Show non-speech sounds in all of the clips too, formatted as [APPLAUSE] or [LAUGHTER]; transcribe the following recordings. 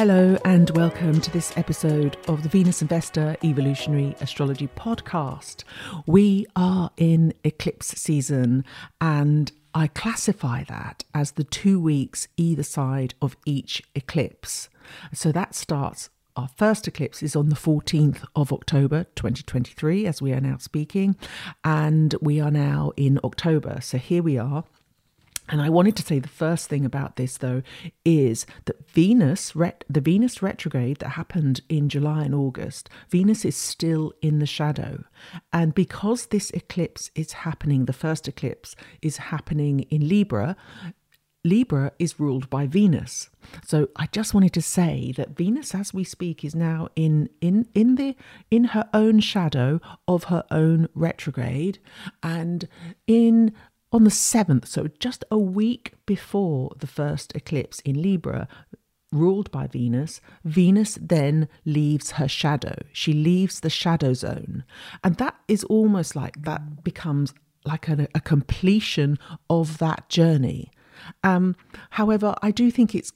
Hello, and welcome to this episode of the Venus and Vesta Evolutionary Astrology Podcast. We are in eclipse season, and I classify that as the two weeks either side of each eclipse. So that starts, our first eclipse is on the 14th of October 2023, as we are now speaking, and we are now in October. So here we are and I wanted to say the first thing about this, though, is that Venus, the Venus retrograde that happened in July and August, Venus is still in the shadow. And because this eclipse is happening, the first eclipse is happening in Libra, Libra is ruled by Venus. So I just wanted to say that Venus as we speak is now in in in the in her own shadow of her own retrograde and in on the 7th, so just a week before the first eclipse in Libra, ruled by Venus, Venus then leaves her shadow. She leaves the shadow zone. And that is almost like that becomes like a, a completion of that journey. Um, however, I do think it's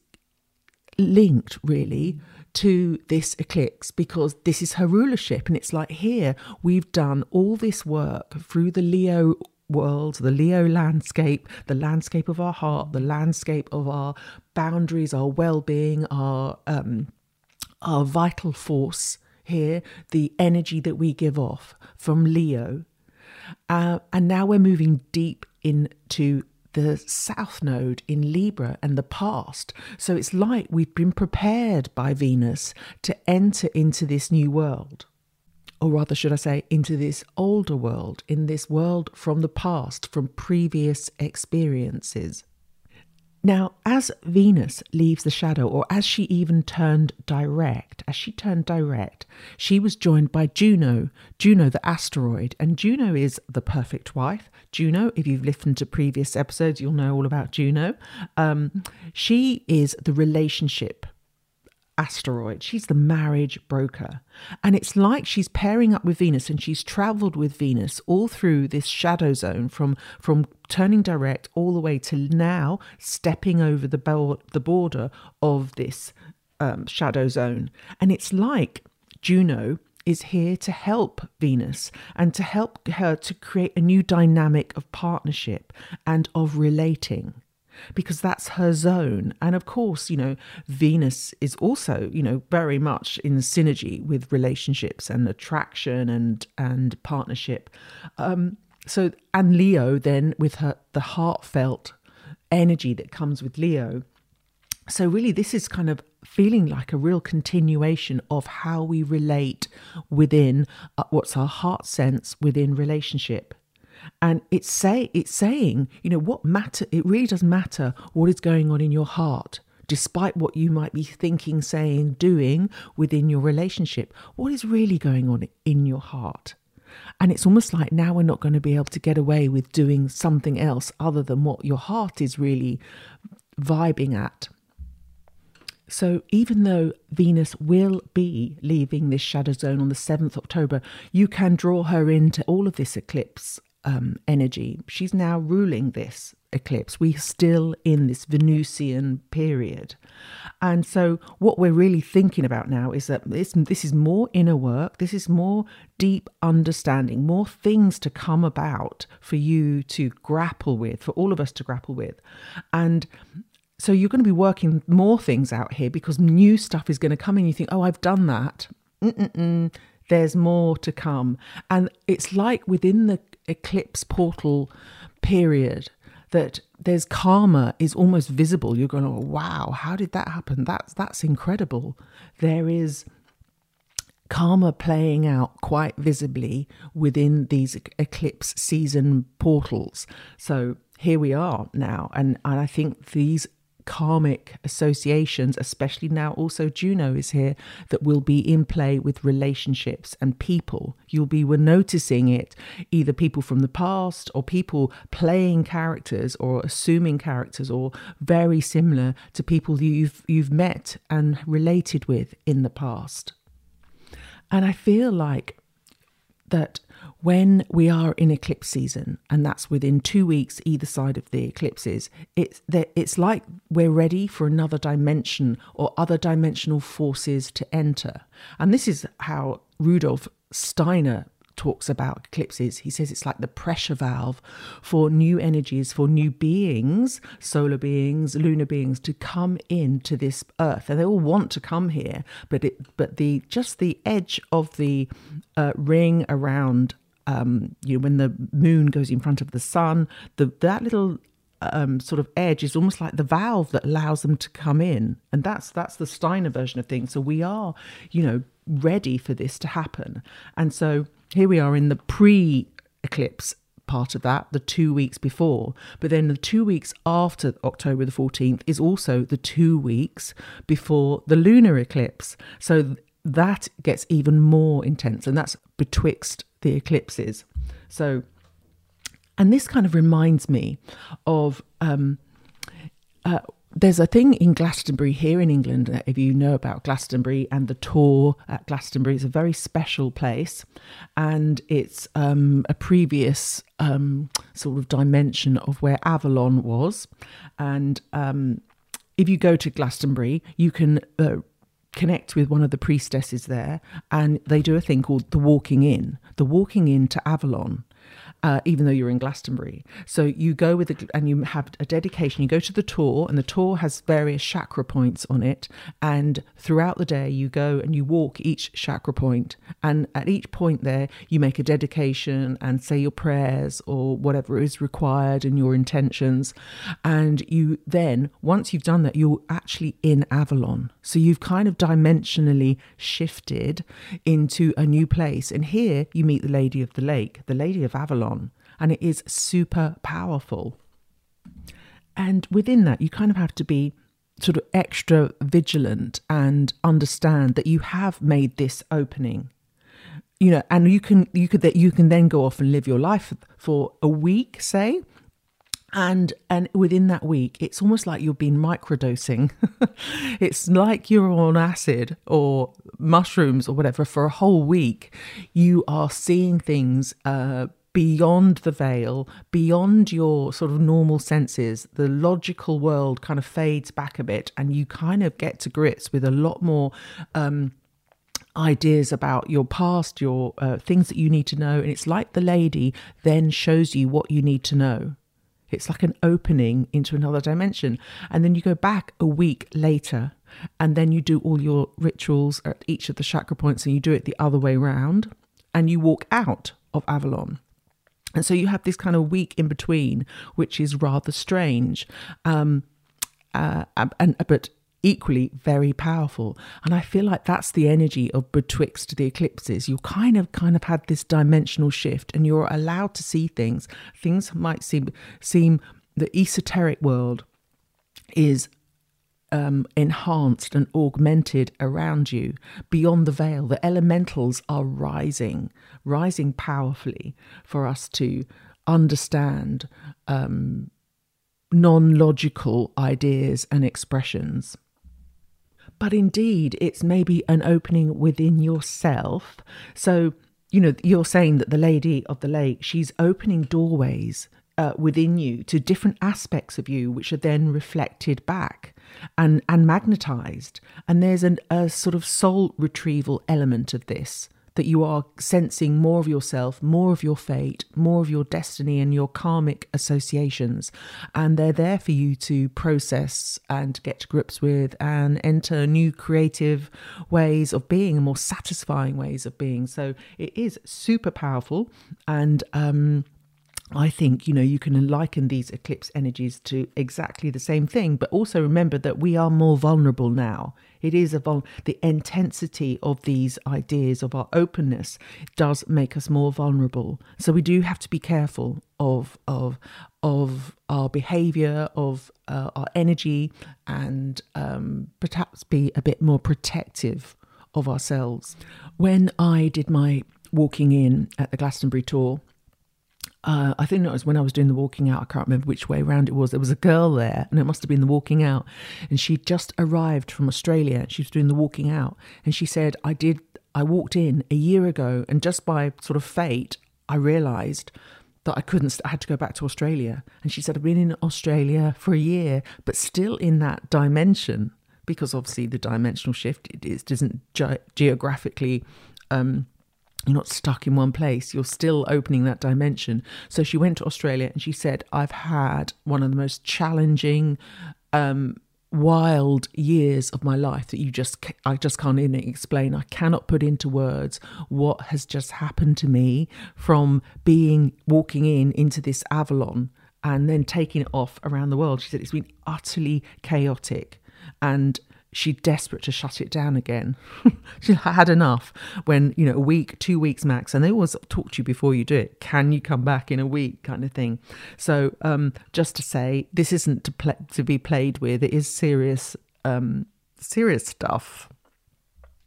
linked really to this eclipse because this is her rulership. And it's like here, we've done all this work through the Leo world, the Leo landscape, the landscape of our heart, the landscape of our boundaries, our well-being, our um, our vital force here, the energy that we give off from Leo, uh, and now we're moving deep into the south node in Libra and the past. So it's like we've been prepared by Venus to enter into this new world or rather, should I say, into this older world, in this world from the past, from previous experiences. Now, as Venus leaves the shadow, or as she even turned direct, as she turned direct, she was joined by Juno, Juno the asteroid. And Juno is the perfect wife. Juno, if you've listened to previous episodes, you'll know all about Juno. Um, she is the relationship asteroid. She's the marriage broker. And it's like she's pairing up with Venus and she's traveled with Venus all through this shadow zone from from turning direct all the way to now stepping over the bo- the border of this um, shadow zone. And it's like Juno is here to help Venus and to help her to create a new dynamic of partnership and of relating because that's her zone. And of course, you know, Venus is also, you know, very much in synergy with relationships and attraction and and partnership. Um, so and Leo then with her the heartfelt energy that comes with Leo. So really this is kind of feeling like a real continuation of how we relate within uh, what's our heart sense within relationship and it's say it's saying you know what matter it really does matter what is going on in your heart despite what you might be thinking saying doing within your relationship. What is really going on in your heart? And it's almost like now we're not going to be able to get away with doing something else other than what your heart is really vibing at. So, even though Venus will be leaving this shadow zone on the 7th October, you can draw her into all of this eclipse um, energy. She's now ruling this eclipse. We're still in this Venusian period. And so, what we're really thinking about now is that this, this is more inner work, this is more deep understanding, more things to come about for you to grapple with, for all of us to grapple with. And so, you're going to be working more things out here because new stuff is going to come in. You think, oh, I've done that. Mm-mm-mm there's more to come. And it's like within the eclipse portal period that there's karma is almost visible. You're going, oh, wow, how did that happen? That's that's incredible. There is karma playing out quite visibly within these eclipse season portals. So here we are now, and, and I think these karmic associations, especially now also Juno is here, that will be in play with relationships and people. You'll be noticing it, either people from the past or people playing characters or assuming characters or very similar to people you've you've met and related with in the past. And I feel like that when we are in eclipse season, and that's within two weeks either side of the eclipses, it's it's like we're ready for another dimension or other dimensional forces to enter. And this is how Rudolf Steiner talks about eclipses. He says it's like the pressure valve for new energies, for new beings, solar beings, lunar beings, to come into this earth. And they all want to come here, but it, but the just the edge of the uh, ring around, um, you know, when the moon goes in front of the sun, the that little um, sort of edge is almost like the valve that allows them to come in, and that's that's the Steiner version of things. So we are, you know, ready for this to happen, and so here we are in the pre eclipse part of that, the two weeks before. But then the two weeks after October the 14th is also the two weeks before the lunar eclipse. So that gets even more intense, and that's betwixt the eclipses. So, and this kind of reminds me of um, uh, there's a thing in Glastonbury here in England, if you know about Glastonbury and the Tor at Glastonbury, it's a very special place and it's um, a previous um, sort of dimension of where Avalon was. And um, if you go to Glastonbury, you can. Uh, connect with one of the priestesses there and they do a thing called the walking in the walking in to avalon uh, even though you're in Glastonbury. So you go with a, and you have a dedication. You go to the Tor, and the Tor has various chakra points on it. And throughout the day, you go and you walk each chakra point. And at each point there, you make a dedication and say your prayers or whatever is required and your intentions. And you then, once you've done that, you're actually in Avalon. So you've kind of dimensionally shifted into a new place. And here you meet the Lady of the Lake, the Lady of Avalon on, and it is super powerful. And within that, you kind of have to be sort of extra vigilant and understand that you have made this opening. You know and you can you could that you can then go off and live your life for a week say and and within that week it's almost like you've been microdosing. [LAUGHS] It's like you're on acid or mushrooms or whatever for a whole week. You are seeing things uh, beyond the veil, beyond your sort of normal senses, the logical world kind of fades back a bit, and you kind of get to grips with a lot more. Um, ideas about your past, your uh, things that you need to know. And it's like the lady then shows you what you need to know. It's like an opening into another dimension. And then you go back a week later and then you do all your rituals at each of the chakra points and you do it the other way around and you walk out of Avalon. And so you have this kind of week in between, which is rather strange, um, uh, and but equally very powerful. And I feel like that's the energy of betwixt the eclipses. You kind of kind of had this dimensional shift, and you're allowed to see things. Things might seem seem the esoteric world is um, enhanced and augmented around you beyond the veil. The elementals are rising, rising powerfully for us to understand um, non logical ideas and expressions. But indeed, it's maybe an opening within yourself. So, you know, you're saying that the Lady of the Lake, she's opening doorways uh, within you to different aspects of you, which are then reflected back and and magnetized and there's an, a sort of soul retrieval element of this that you are sensing more of yourself, more of your fate, more of your destiny and your karmic associations. And they're there for you to process and get to grips with and enter new creative ways of being and more satisfying ways of being. So it is super powerful. And um, I think, you know, you can liken these eclipse energies to exactly the same thing, but also remember that we are more vulnerable now. It is a vul- the intensity of these ideas of our openness does make us more vulnerable. So we do have to be careful of of of our behavior, of uh, our energy, and um, perhaps be a bit more protective of ourselves. When I did my walking in at the Glastonbury Tor, uh, I think it was when I was doing the walking out. I can't remember which way around it was. There was a girl there, and it must have been the walking out. And she'd just arrived from Australia. She was doing the walking out, and she said, "I did I walked in a year ago, and just by sort of fate, I realised that I couldn't, I had to go back to Australia. And she said, I've been in Australia for a year, but still in that dimension, because obviously the dimensional shift it is, isn't ge- geographically. Um, you're not stuck in one place. You're still opening that dimension. So she went to Australia and she said, I've had one of the most challenging um, wild years of my life that you just I just can't even explain. I cannot put into words what has just happened to me from being walking in into this Avalon and then taking it off around the world. She said it's been utterly chaotic and she's desperate to shut it down again. [LAUGHS] she had enough when, you know, a week, two weeks max, and they always talk to you before you do it. Can you come back in a week kind of thing? So um, just to say, this isn't to, play, to be played with. It is serious, um, serious stuff.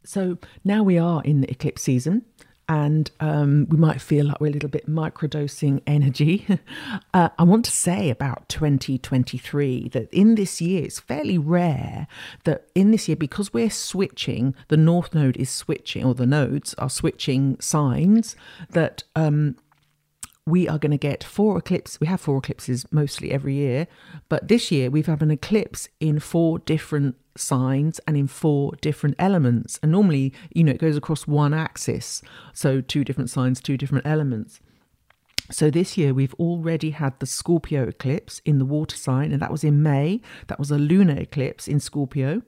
So now we are in the eclipse season and um, we might feel like we're a little bit microdosing energy. [LAUGHS] uh, I want to say about 2023 that in this year, it's fairly rare that in this year, because we're switching, the North Node is switching, or the nodes are switching signs, that um, we are going to get four eclipses. We have four eclipses mostly every year, but this year we've had an eclipse in four different signs and in four different elements. And normally, you know, it goes across one axis. So two different signs, two different elements. So this year we've already had the Scorpio eclipse in the water sign, and that was in May. That was a lunar eclipse in Scorpio.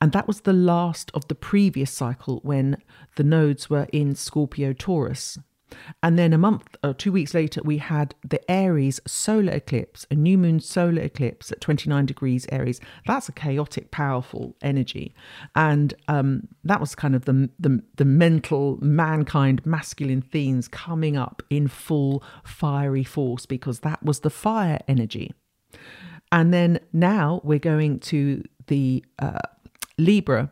And that was the last of the previous cycle when the nodes were in Scorpio Taurus. And then a month or two weeks later, we had the Aries solar eclipse, a new moon solar eclipse at 29 degrees Aries. That's a chaotic, powerful energy. And um, that was kind of the, the, the mental, mankind, masculine themes coming up in full fiery force because that was the fire energy. And then now we're going to the uh, Libra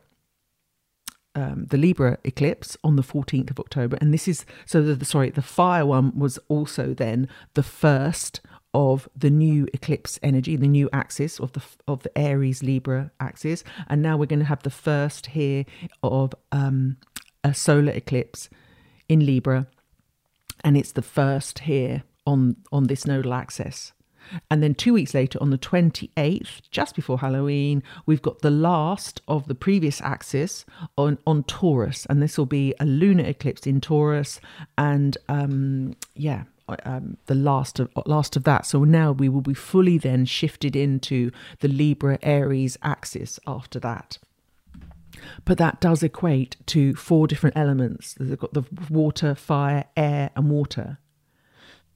um, the Libra eclipse on the 14th of October. And this is so the, sorry, the fire one was also then the first of the new eclipse energy, the new axis of the of the Aries Libra axis, and now we're going to have the first here of um, a solar eclipse in Libra, and it's the first here on on this nodal axis. And then two weeks later, on the 28th, just before Halloween, we've got the last of the previous axis on, on Taurus. And this will be a lunar eclipse in Taurus. And um, yeah, um, the last of last of that. So now we will be fully then shifted into the Libra Aries axis after that. But that does equate to four different elements. They've got the water, fire, air, and water.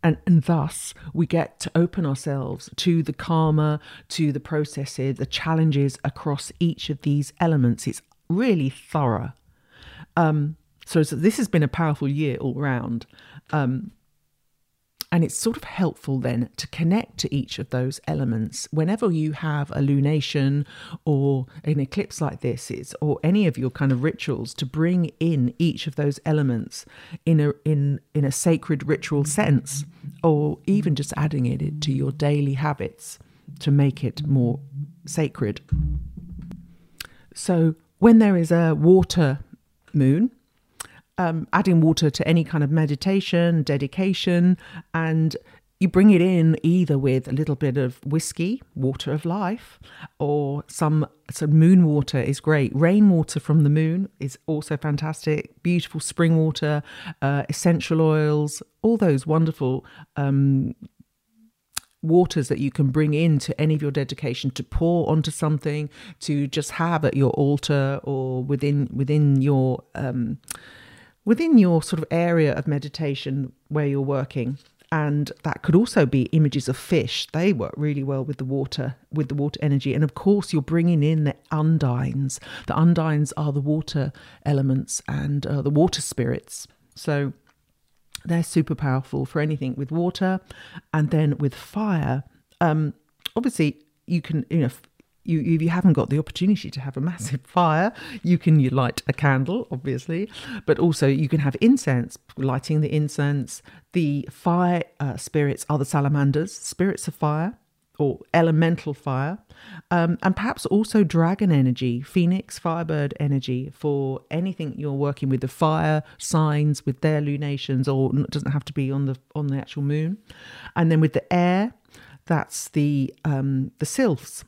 And, and thus, we get to open ourselves to the karma, to the processes, the challenges across each of these elements. It's really thorough. Um, so, so, this has been a powerful year all round. Um, and it's sort of helpful then to connect to each of those elements. Whenever you have a lunation or an eclipse like this, it's or any of your kind of rituals to bring in each of those elements in a in in a sacred ritual sense, or even just adding it to your daily habits to make it more sacred. So when there is a water moon, um, adding water to any kind of meditation, dedication, and you bring it in either with a little bit of whiskey, water of life, or some some moon water is great. Rainwater from the moon is also fantastic. Beautiful spring water, uh, essential oils, all those wonderful um, waters that you can bring into any of your dedication to pour onto something, to just have at your altar or within within your um, within your sort of area of meditation where you're working and that could also be images of fish. They work really well with the water with the water energy and of course you're bringing in the undines. The undines are the water elements and uh, the water spirits. So they're super powerful for anything with water and then with fire. Um, obviously you can you know you if you haven't got the opportunity to have a massive [LAUGHS] fire, you can you light a candle, obviously, but also you can have incense, lighting the incense. The fire uh, spirits are the salamanders, spirits of fire. or elemental fire, um, and perhaps also dragon energy, phoenix, firebird energy for anything you're working with the fire signs with their lunations, or it doesn't have to be on the on the actual moon. And then with the air, that's the um, the sylphs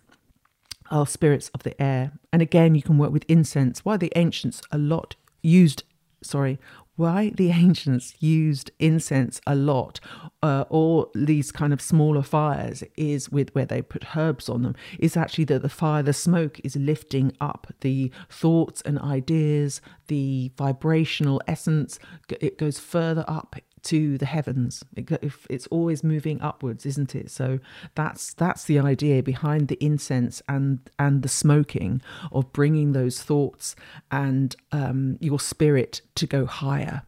are spirits of the air. And again, you can work with incense. Why the ancients a lot used, sorry, why the [LAUGHS] ancients used incense a lot uh, or these kind of smaller fires is with where they put herbs on them is actually that the fire the smoke is lifting up the thoughts and ideas the vibrational essence it goes further up to the heavens. It's always moving upwards, isn't it? So that's that's the idea behind the incense and and the smoking of bringing those thoughts and um, your spirit to go higher.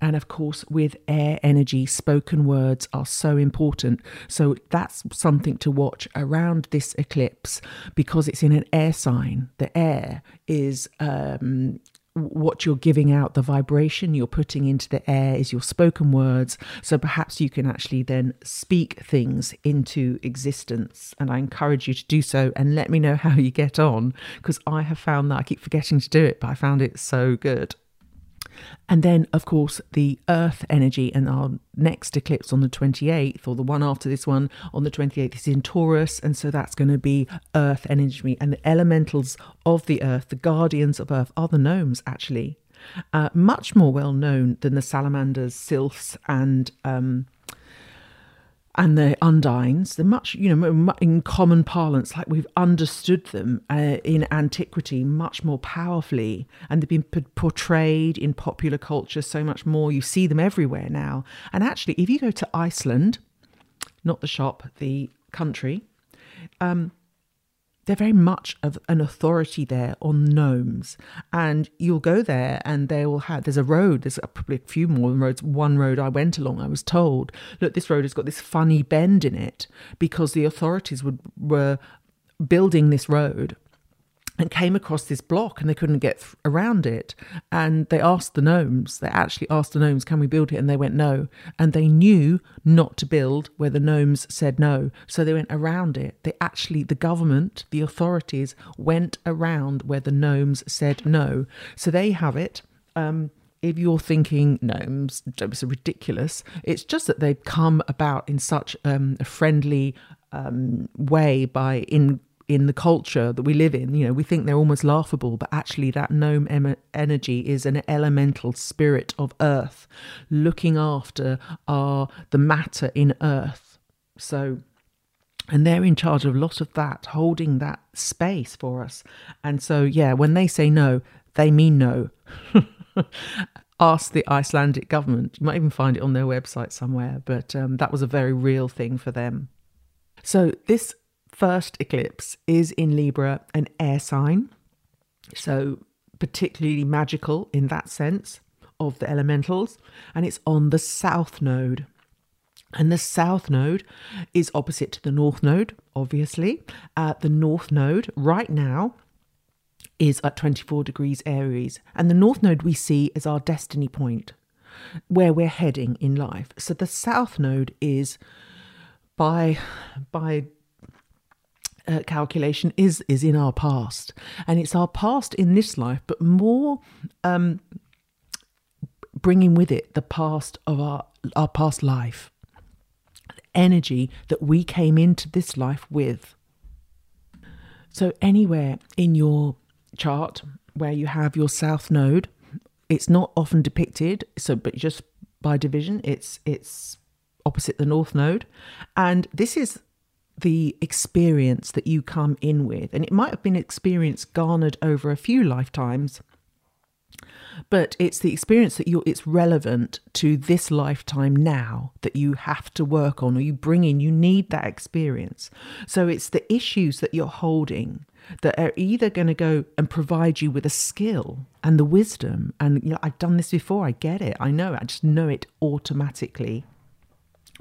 And of course, with air energy, spoken words are so important. So that's something to watch around this eclipse because it's in an air sign. The air is um, what you're giving out, the vibration you're putting into the air is your spoken words. So perhaps you can actually then speak things into existence. And I encourage you to do so and let me know how you get on because I have found that I keep forgetting to do it, but I found it so good. And then, of course, the Earth energy and our next eclipse on the 28th, or the one after this one on the 28th, is in Taurus. And so that's going to be Earth energy. And the elementals of the Earth, the guardians of Earth, are the gnomes, actually. Uh, much more well known than the salamanders, sylphs, and um, and the undines, they're much, you know, in common parlance, like we've understood them uh, in antiquity much more powerfully, and they've been p- portrayed in popular culture so much more. You see them everywhere now. And actually, if you go to Iceland, not the shop, the country, um, they're very much of an authority there on gnomes. And you'll go there and they will have, there's a road, there's probably a few more roads. One road I went along, I was told, look, this road has got this funny bend in it because the authorities would, were building this road and came across this block and they couldn't get th- around it. And they asked the gnomes, they actually asked the gnomes, can we build it? And they went no. And they knew not to build where the gnomes said no. So they went around it. They actually, the government, the authorities went around where the gnomes said no. So they have it. Um, if you're thinking gnomes, it's ridiculous. It's just that they've come about in such um, a friendly um, way by in in the culture that we live in. You know, we think they're almost laughable, but actually, that gnome em- energy is an elemental spirit of earth, looking after our the matter in earth. So, and they're in charge of a lot of that, holding that space for us. And so, yeah, when they say no, they mean no. [LAUGHS] Ask the Icelandic government. You might even find it on their website somewhere, but um, that was a very real thing for them. So, this first eclipse is in Libra, an air sign. So, particularly magical in that sense of the elementals. And it's on the south node. And the south node is opposite to the north node, obviously. Uh, the north node right now is at 24 degrees Aries. And the north node we see as our destiny point, where we're heading in life. So the south node is by by uh, calculation is is in our past, and it's our past in this life, but more um, bringing with it the past of our our past life, energy that we came into this life with. So anywhere in your chart where you have your south node, it's not often depicted. So, but just by division, it's it's opposite the north node, and this is the experience that you come in with. And it might have been experience garnered over a few lifetimes, but it's the experience that you're it's relevant to this lifetime now that you have to work on or you bring in you need that experience so it's the issues that you're holding that are either going to go and provide you with a skill and the wisdom and you know I've done this before I get it I know I just know it automatically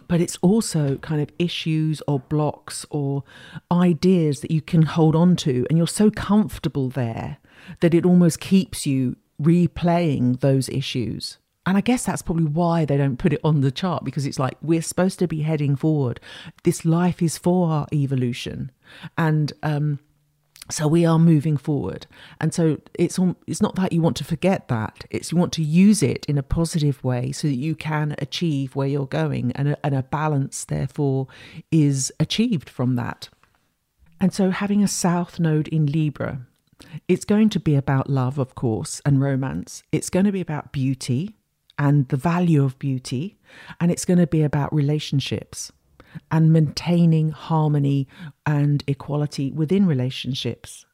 but it's also kind of issues or blocks or ideas that you can hold on to and you're so comfortable there that it almost keeps you replaying those issues and I guess that's probably why they don't put it on the chart because it's like we're supposed to be heading forward. This life is for our evolution, and um, so we are moving forward. And so it's it's not that you want to forget that; it's you want to use it in a positive way so that you can achieve where you're going, and a, and a balance therefore is achieved from that. And so having a South Node in Libra. It's going to be about love, of course, and romance. It's going to be about beauty and the value of beauty, and it's going to be about relationships and maintaining harmony and equality within relationships.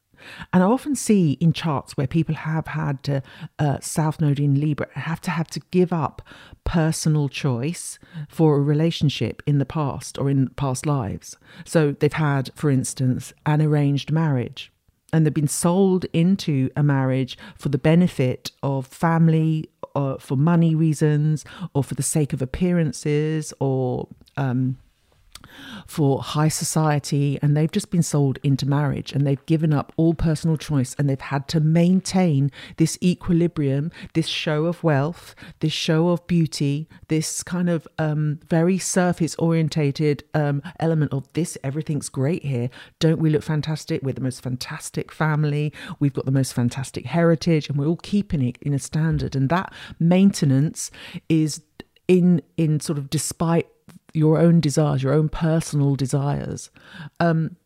And I often see in charts where people have had to, uh, South Node in Libra have to have to give up personal choice for a relationship in the past or in past lives. So they've had, for instance, an arranged marriage and they've been sold into a marriage for the benefit of family or for money reasons or for the sake of appearances or um, for high society and they've just been sold into marriage and they've given up all personal choice and they've had to maintain this equilibrium, this show of wealth, this show of beauty, this kind of um, very surface orientated um, element of this, everything's great here. Don't we look fantastic? We're the most fantastic family. We've got the most fantastic heritage and we're all keeping it in a standard. And that maintenance is in in sort of despite your own desires, your own personal desires. Um,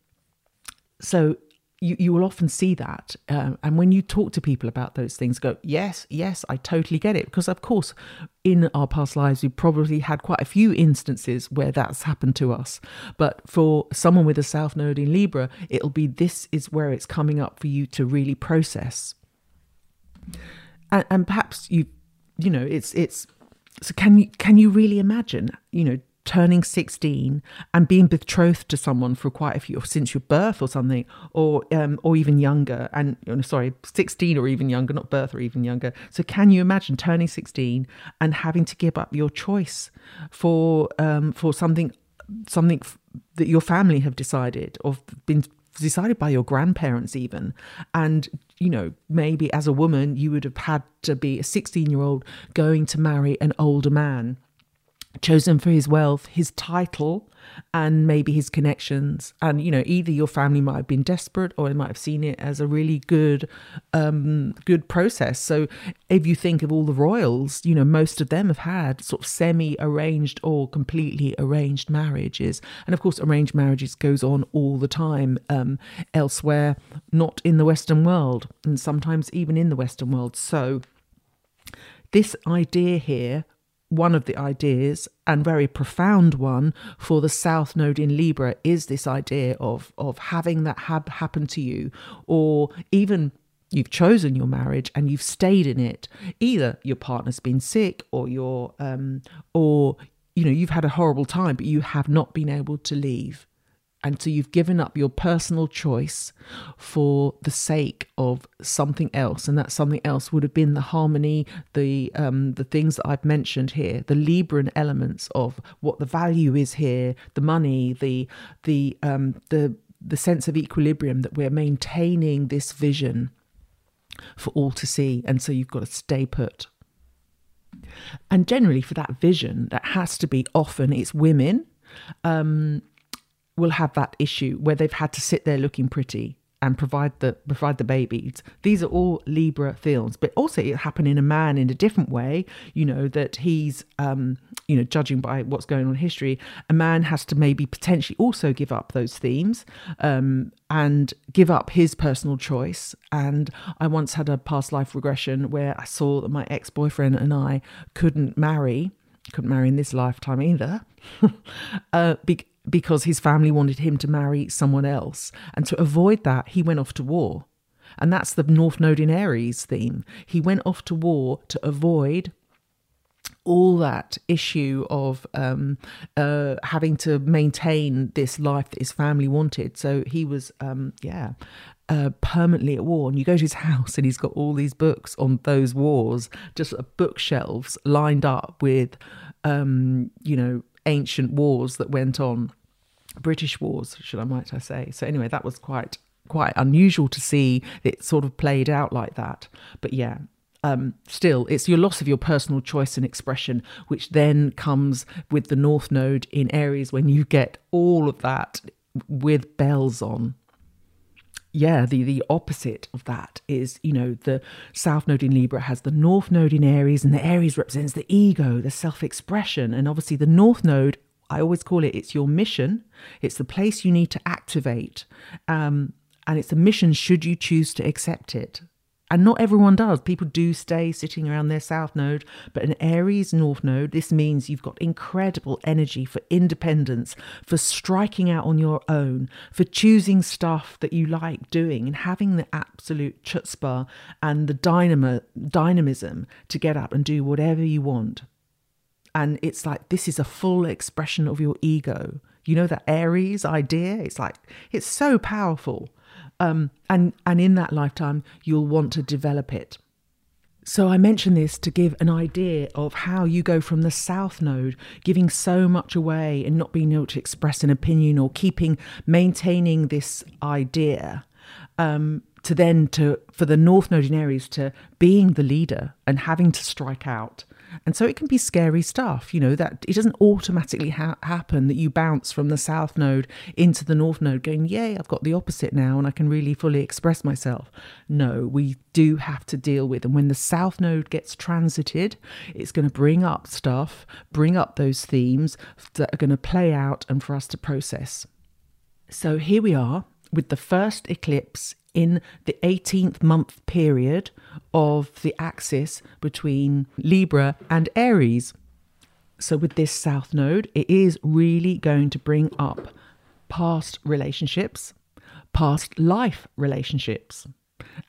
so you, you will often see that. Uh, and when you talk to people about those things, go, yes, yes, I totally get it. Because, of course, in our past lives, we probably had quite a few instances where that's happened to us. But for someone with a South Node in Libra, it'll be this is where it's coming up for you to really process. And, and perhaps you, you know, it's, it's, so can you, can you really imagine, you know, turning 16 and being betrothed to someone for quite a few since your birth or something or um, or even younger and you know, sorry 16 or even younger not birth or even younger. So can you imagine turning 16 and having to give up your choice for um, for something something that your family have decided or been decided by your grandparents even? And you know maybe as a woman you would have had to be a 16 year old going to marry an older man chosen for his wealth, his title, and maybe his connections. And you know, either your family might have been desperate, or they might have seen it as a really good, um, good process. So, if you think of all the royals, you know, most of them have had sort of semi-arranged or completely arranged marriages. And of course, arranged marriages goes on all the time um, elsewhere, not in the Western world, and sometimes even in the Western world. So. This idea here one of the ideas and very profound one for the south node in libra is this idea of of having that have happen to you or even you've chosen your marriage and you've stayed in it. Either your partner's been sick or you're um or you know you've had a horrible time but you have not been able to leave and so you've given up your personal choice for the sake of something else. And that something else would have been the harmony, the um, the things that I've mentioned here, the Libran elements of what the value is here, the money, the the um, the the sense of equilibrium that we're maintaining this vision for all to see. And so you've got to stay put. And generally, for that vision, that has to be often it's women um, will have that issue where they've had to sit there looking pretty and provide the provide the babies. These are all Libra films, but also it happen in a man in a different way. You know that he's, um, you know, judging by what's going on in history, a man has to maybe potentially also give up those themes um, and give up his personal choice. And I once had a past life regression where I saw that my ex boyfriend and I couldn't marry, couldn't marry in this lifetime either, [LAUGHS] uh, because his family wanted him to marry someone else. And to avoid that, he went off to war. And that's the North Node in Aries theme. He went off to war to avoid all that issue of um, uh, having to maintain this life that his family wanted. So he was, um, yeah, uh, permanently at war. And you go to his house and he's got all these books on those wars, just bookshelves lined up with, um, you know, ancient wars that went on, British wars, should I might I say. So anyway, that was quite quite unusual to see it sort of played out like that. But yeah, um, still, it's your loss of your personal choice and expression, which then comes with the North Node in Aries when you get all of that with bells on. Yeah, the, the opposite of that is, you know, the South Node in Libra has the North Node in Aries, and the Aries represents the ego, the self expression. And obviously, the North Node, I always call it, it's your mission, it's the place you need to activate. Um, and it's a mission should you choose to accept it. And not everyone does. People do stay sitting around their south node, but an Aries north node, this means you've got incredible energy for independence, for striking out on your own, for choosing stuff that you like doing and having the absolute chutzpah and the dynamo, dynamism to get up and do whatever you want. And it's like this is a full expression of your ego. You know that Aries idea? It's like it's so powerful. Um, and, and in that lifetime, you'll want to develop it. So I mention this to give an idea of how you go from the south node, giving so much away and not being able to express an opinion or keeping maintaining this idea, um, to then to for the north node in Aries to being the leader and having to strike out and so it can be scary stuff, you know, that it doesn't automatically ha- happen that you bounce from the south node into the north node going, yay, I've got the opposite now and I can really fully express myself. No, we do have to deal with. And when the south node gets transited, it's going to bring up stuff, bring up those themes that are going to play out and for us to process. So here we are with the first eclipse in the 18th month period of the axis between Libra and Aries. So, with this South Node, it is really going to bring up past relationships, past life relationships,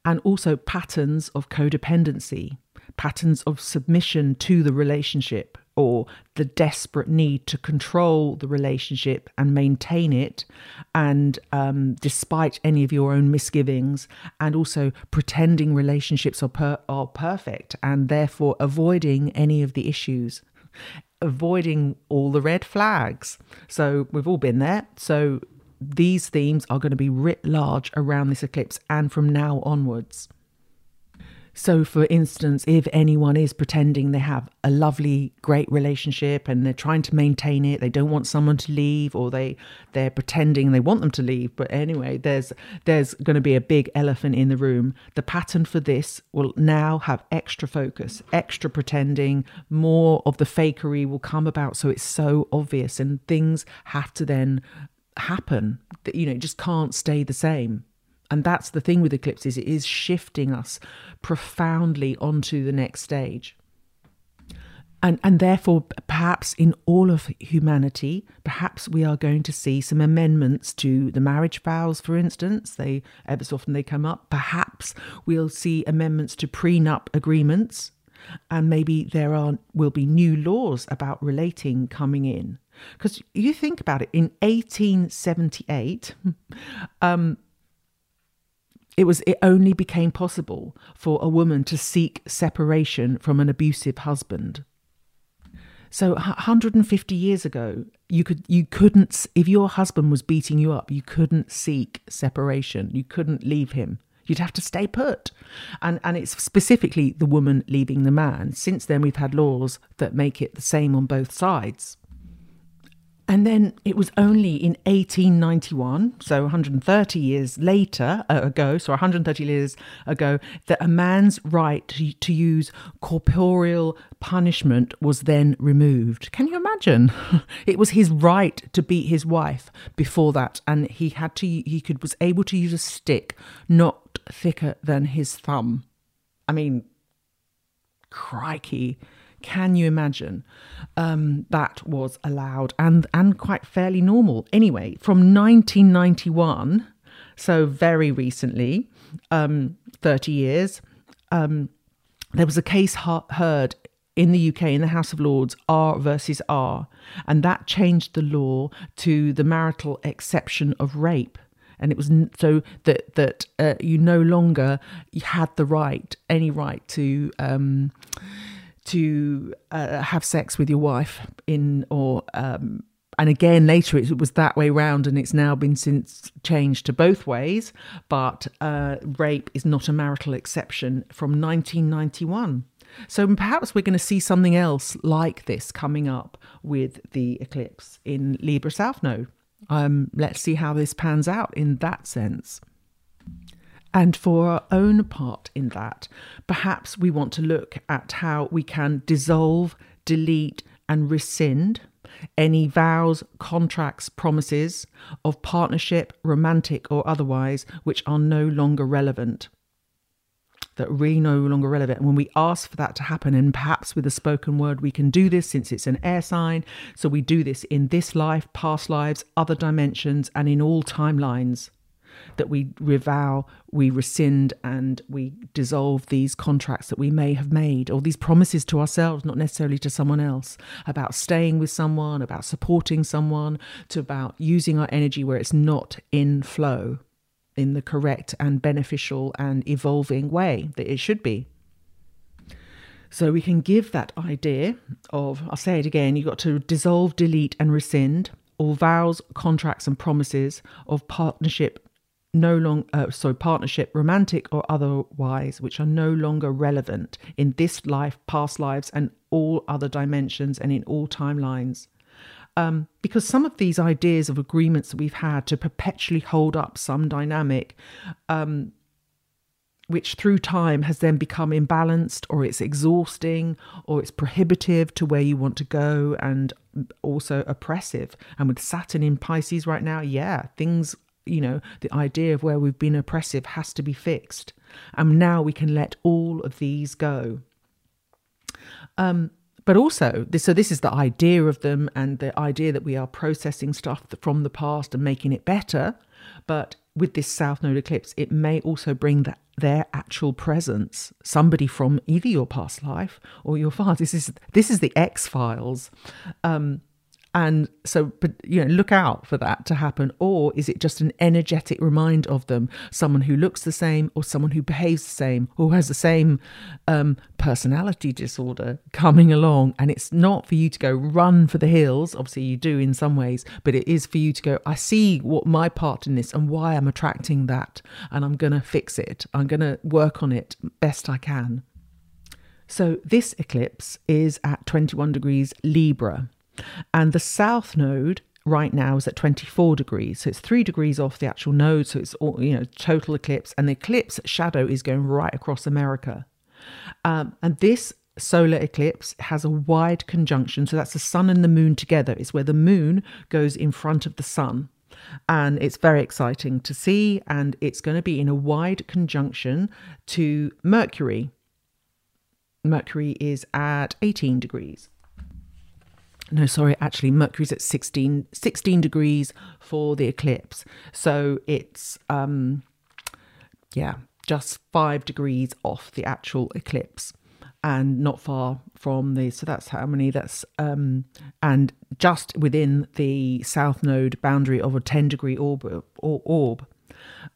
and also patterns of codependency, patterns of submission to the relationship, or the desperate need to control the relationship and maintain it, and um, despite any of your own misgivings, and also pretending relationships are per- are perfect, and therefore avoiding any of the issues, avoiding all the red flags. So we've all been there. So these themes are going to be writ large around this eclipse and from now onwards. So, for instance, if anyone is pretending they have a lovely, great relationship and they're trying to maintain it, they don't want someone to leave, or they they're pretending they want them to leave. But anyway, there's there's going to be a big elephant in the room. The pattern for this will now have extra focus, extra pretending. More of the fakery will come about, so it's so obvious, and things have to then happen. That you know, it just can't stay the same and that's the thing with eclipses it is shifting us profoundly onto the next stage. And and therefore perhaps in all of humanity perhaps we are going to see some amendments to the marriage vows for instance. They ever so often they come up. Perhaps we'll see amendments to prenup agreements. And maybe there are will be new laws about relating coming in. Because you think about it in 1878 [LAUGHS] um, it was it only became possible for a woman to seek separation from an abusive husband. So 150 years ago, you could you couldn't if your husband was beating you up, you couldn't seek separation. You couldn't leave him. You'd have to stay put. And and it's specifically the woman leaving the man. Since then we've had laws that make it the same on both sides. And then it was only in 1891, so 130 years later uh, ago, so 130 years ago, that a man's right to, to use corporeal punishment was then removed. Can you imagine? [LAUGHS] it was his right to beat his wife before that, and he had to he could was able to use a stick not thicker than his thumb. I mean, crikey can you imagine? Um, that was allowed and and quite fairly normal. Anyway, from 1991, so very recently, um, 30 years, um, there was a case heard in the UK in the House of Lords, R versus R, and that changed the law to the marital exception of rape and it was so that that uh, you no longer had the right any right to um, to uh, have sex with your wife in or um, and again later it was that way round and it's now been since changed to both ways but uh, rape is not a marital exception from 1991 so perhaps we're going to see something else like this coming up with the eclipse in libra south node. Um, let's see how this pans out in that sense and for our own part in that, perhaps we want to look at how we can dissolve, delete, and rescind any vows, contracts, promises of partnership, romantic or otherwise, which are no longer relevant. That are really no longer relevant. And when we ask for that to happen, and perhaps with a spoken word, we can do this since it's an air sign. So we do this in this life, past lives, other dimensions, and in all timelines that we revow, we rescind, and we dissolve these contracts that we may have made, or these promises to ourselves, not necessarily to someone else, about staying with someone, about supporting someone, to about using our energy where it's not in flow, in the correct and beneficial and evolving way that it should be. So we can give that idea of, I'll say it again, you've got to dissolve, delete, and rescind all vows, contracts, and promises of partnership, no long uh, sorry partnership romantic or otherwise which are no longer relevant in this life past lives and all other dimensions and in all timelines um, because some of these ideas of agreements that we've had to perpetually hold up some dynamic um, which through time has then become imbalanced or it's exhausting or it's prohibitive to where you want to go and also oppressive. And with Saturn in Pisces right now, yeah, things you know, the idea of where we've been oppressive has to be fixed. And now we can let all of these go. Um, but also, this, so this is the idea of them and the idea that we are processing stuff from the past and making it better. But with this South Node eclipse, it may also bring that their actual presence, somebody from either your past life or your father. This is this is the X Files. Um, and so but you know look out for that to happen. Or is it just an energetic reminder of them? Someone who looks the same or someone who behaves the same or has the same um, personality disorder coming along. And it's not for you to go run for the hills. Obviously you do in some ways but it is for you to go i see what my part in this and why i'm attracting that and i'm going to fix it. I'm going to work on it best i can. So this eclipse is at 21 degrees libra and the south node right now is at 24 degrees. So it's three degrees off the actual node. So it's all, you know, total eclipse. And the eclipse shadow is going right across America. Um, and this solar eclipse has a wide conjunction. So that's the sun and the moon together. It's where the moon goes in front of the sun. And it's very exciting to see. And it's going to be in a wide conjunction to Mercury. Mercury is at 18 degrees no sorry actually mercury's at 16 16 degrees for the eclipse. So it's um yeah just 5 degrees off the actual eclipse and not far from the so that's how many that's um and just within the south node boundary of a 10 degree orb or orb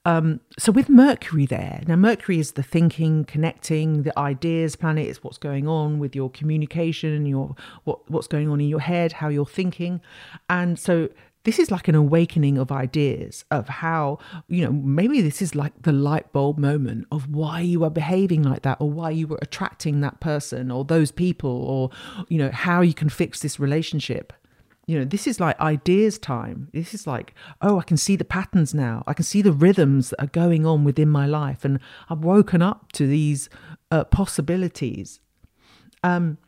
um, so with Mercury there, now Mercury is the thinking, connecting, the ideas planet. It's what's going on with your communication, your what what's going on in your head, how you're thinking, and so this is like an awakening of ideas of how you know maybe this is like the light bulb moment of why you are behaving like that or why you were attracting that person or those people or you know how you can fix this relationship you know this is like ideas time. This is like oh i can see the patterns now. I can see the rhythms that are going on within my life. And i've woken up to these uh, possibilities. Um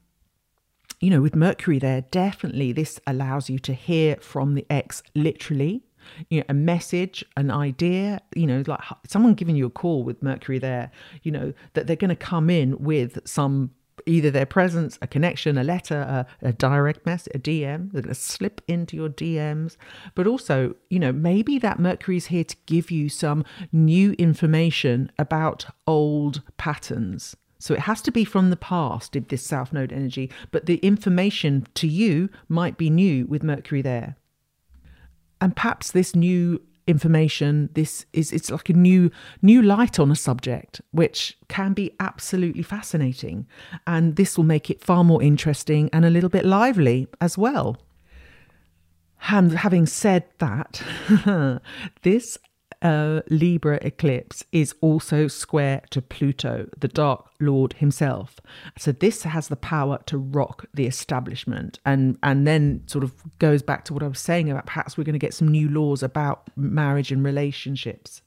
you know with mercury there definitely this allows you to hear from the ex literally. You know a message an idea you know like someone giving you a call with mercury there you know that they're going to come in with some either their presence, a connection, a letter, a, a direct message, a DM. They're going to slip into your DMs. But also, you know, maybe that Mercury is here to give you some new information about old patterns. So it has to be from the past, if this South Node energy, but the information to you might be new with Mercury there. And perhaps this new information this is it's like a new new light on a subject which can be absolutely fascinating. And this will make it far more interesting and a little bit lively as well. And having said that, [LAUGHS] this uh, Libra eclipse is also square to Pluto, the Dark Lord himself. So this has the power to rock the establishment, and and then sort of goes back to what I was saying about perhaps we're going to get some new laws about marriage and relationships,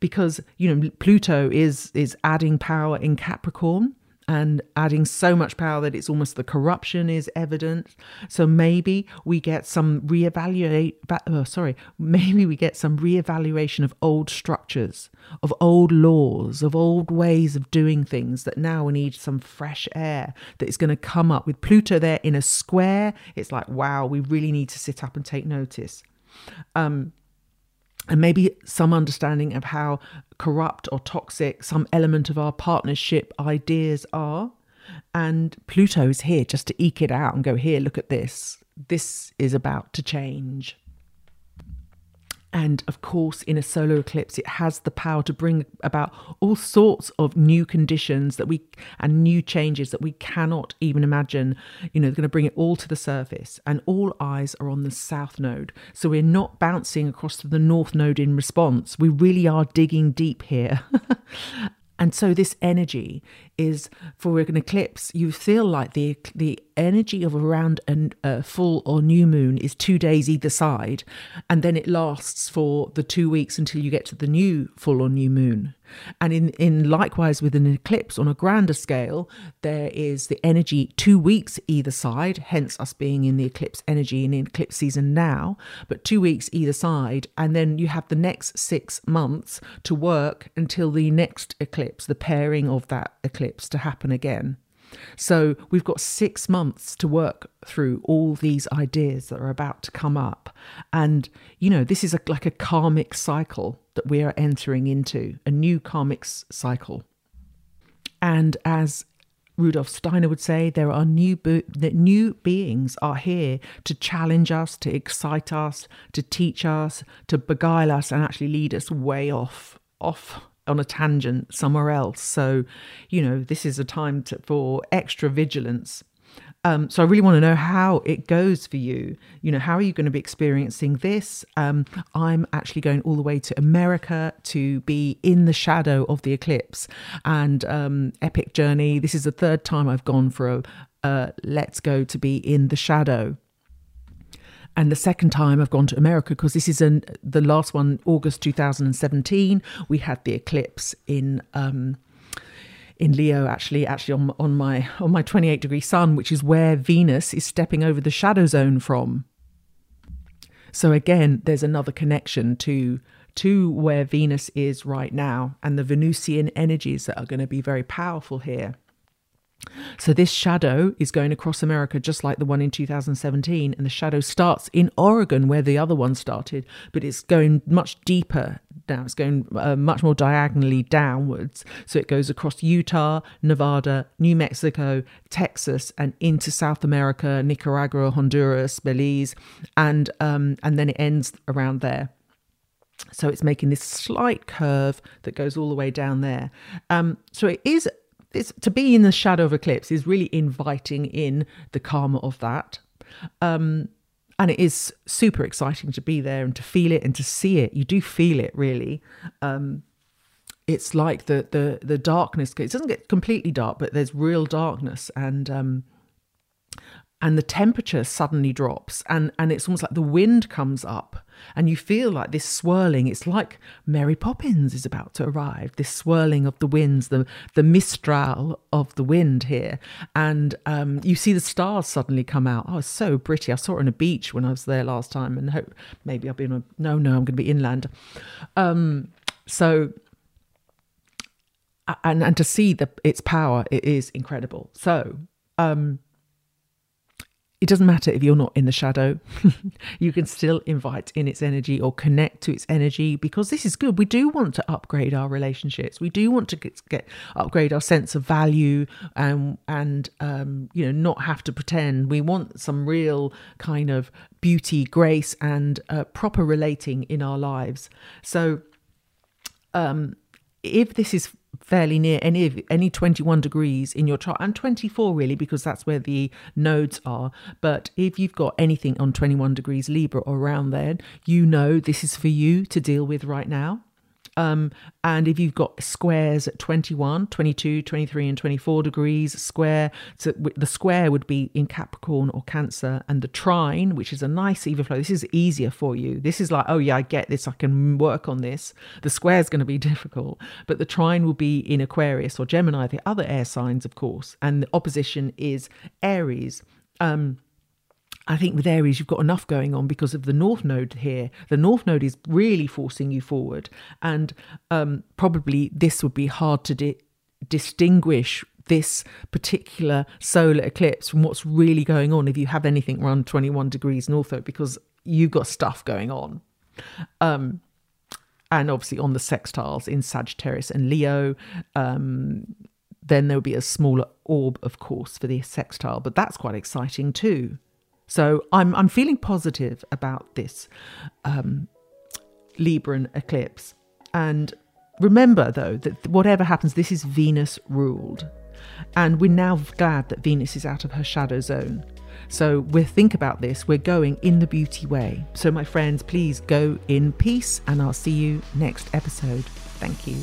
because you know Pluto is is adding power in Capricorn and adding so much power that it's almost the corruption is evident. So maybe we get some reevaluate. Oh, sorry, [LAUGHS] maybe we get some reevaluation of old structures, of old laws, of old ways of doing things that now we need some fresh air that is going to come up with Pluto there in a square. It's like wow, we really need to sit up and take notice. Um, and maybe some understanding of how corrupt or toxic some element of our partnership ideas are. And Pluto is here just to eke it out and go, here, look at this. This is about to change. And of course, in a solar eclipse, it has the power to bring about all sorts of new conditions that we and new changes that we cannot even imagine. You know, they're going to bring it all to the surface, and all eyes are on the south node. So we're not bouncing across to the north node in response. We really are digging deep here. [LAUGHS] And so this energy is for an eclipse. You feel like the the energy of around a full or new moon is two days either side, and then it lasts for the two weeks until you get to the new full or new moon. And in, in likewise with an eclipse on a grander scale, there is the energy two weeks either side, hence us being in the eclipse energy in eclipse season now, but two weeks either side, and then you have the next six months to work until the next eclipse, the pairing of that eclipse to happen again. So we've got six months to work through all these ideas that are about to come up. And, you know, this is a, like a karmic cycle that we are entering into, a new karmic cycle. And as Rudolf Steiner would say, there are new that new beings are here to challenge us, to excite us, to teach us, to beguile us, and actually lead us way off off on a tangent somewhere else. So, you know, this is a time to, for extra vigilance. Um, so I really want to know how it goes for you. You know, how are you going to be experiencing this? Um, I'm actually going all the way to America to be in the shadow of the eclipse and um, epic journey. This is the third time I've gone for a, a let's go to be in the shadow and the second time I've gone to America because this is an, the last one, August 2017. We had the eclipse in um, in Leo, actually, actually on on my on my 28 degree sun, which is where Venus is stepping over the shadow zone from. So again, there's another connection to to where Venus is right now and the Venusian energies that are going to be very powerful here. So this shadow is going across America just like the one in 2017 and the shadow starts in Oregon where the other one started but it's going much deeper now it's going uh, much more diagonally downwards so it goes across Utah, Nevada, New Mexico, Texas and into South America, Nicaragua, Honduras, Belize and um, and then it ends around there. So it's making this slight curve that goes all the way down there. Um, so it is it's, to be in the shadow of eclipse is really inviting in the karma of that. Um, and it is super exciting to be there and to feel it and to see it. You do feel it really. Um, it's like the the the darkness. It doesn't get completely dark, but there's real darkness, and um, and the temperature suddenly drops and and it's almost like the wind comes up and you feel like this swirling. It's like mary poppins is about to arrive this swirling of the winds the the mistral of the wind here. And um, you see the stars suddenly come out. Oh it's so pretty. I saw it on a beach when i was there last time and hope maybe i'll be in a no no i'm going to be inland. Um, so and and to see the its power it is incredible. So um it doesn't matter if you're not in the shadow. [LAUGHS] you can still invite in its energy or connect to its energy because this is good. We do want to upgrade our relationships. We do want to get, get upgrade our sense of value and and um, you know not have to pretend. We want some real kind of beauty, grace, and uh, proper relating in our lives. So, um, if this is fairly near any of any 21 degrees in your chart and 24 really because that's where the nodes are. But if you've got anything on 21 degrees libra or around there you know this is for you to deal with right now um, and if you've got squares at 21, 22, 23, and 24 degrees square, so the square would be in Capricorn or Cancer, and the trine, which is a nice even flow, this is easier for you. This is like, oh yeah, I get this, I can work on this. The square is going to be [LAUGHS] difficult, but the trine will be in Aquarius or Gemini, the other air signs, of course, and the opposition is Aries. Um, I think with Aries, you've got enough going on because of the North Node here. The North Node is really forcing you forward. And um, probably this would be hard to di- distinguish this particular solar eclipse from what's really going on if you have anything around 21 degrees North Node because you've got stuff going on. Um, and obviously on the sextiles in Sagittarius and Leo. Um, then there will be a smaller orb, of course, for the sextile, but that's quite exciting too. So I'm I'm feeling positive about this um, Libran eclipse. And remember though that whatever happens, this is Venus ruled, and we're now glad that Venus is out of her shadow zone. So we think about this. We're going in the beauty way. So my friends, please go in peace, and I'll see you next episode. Thank you.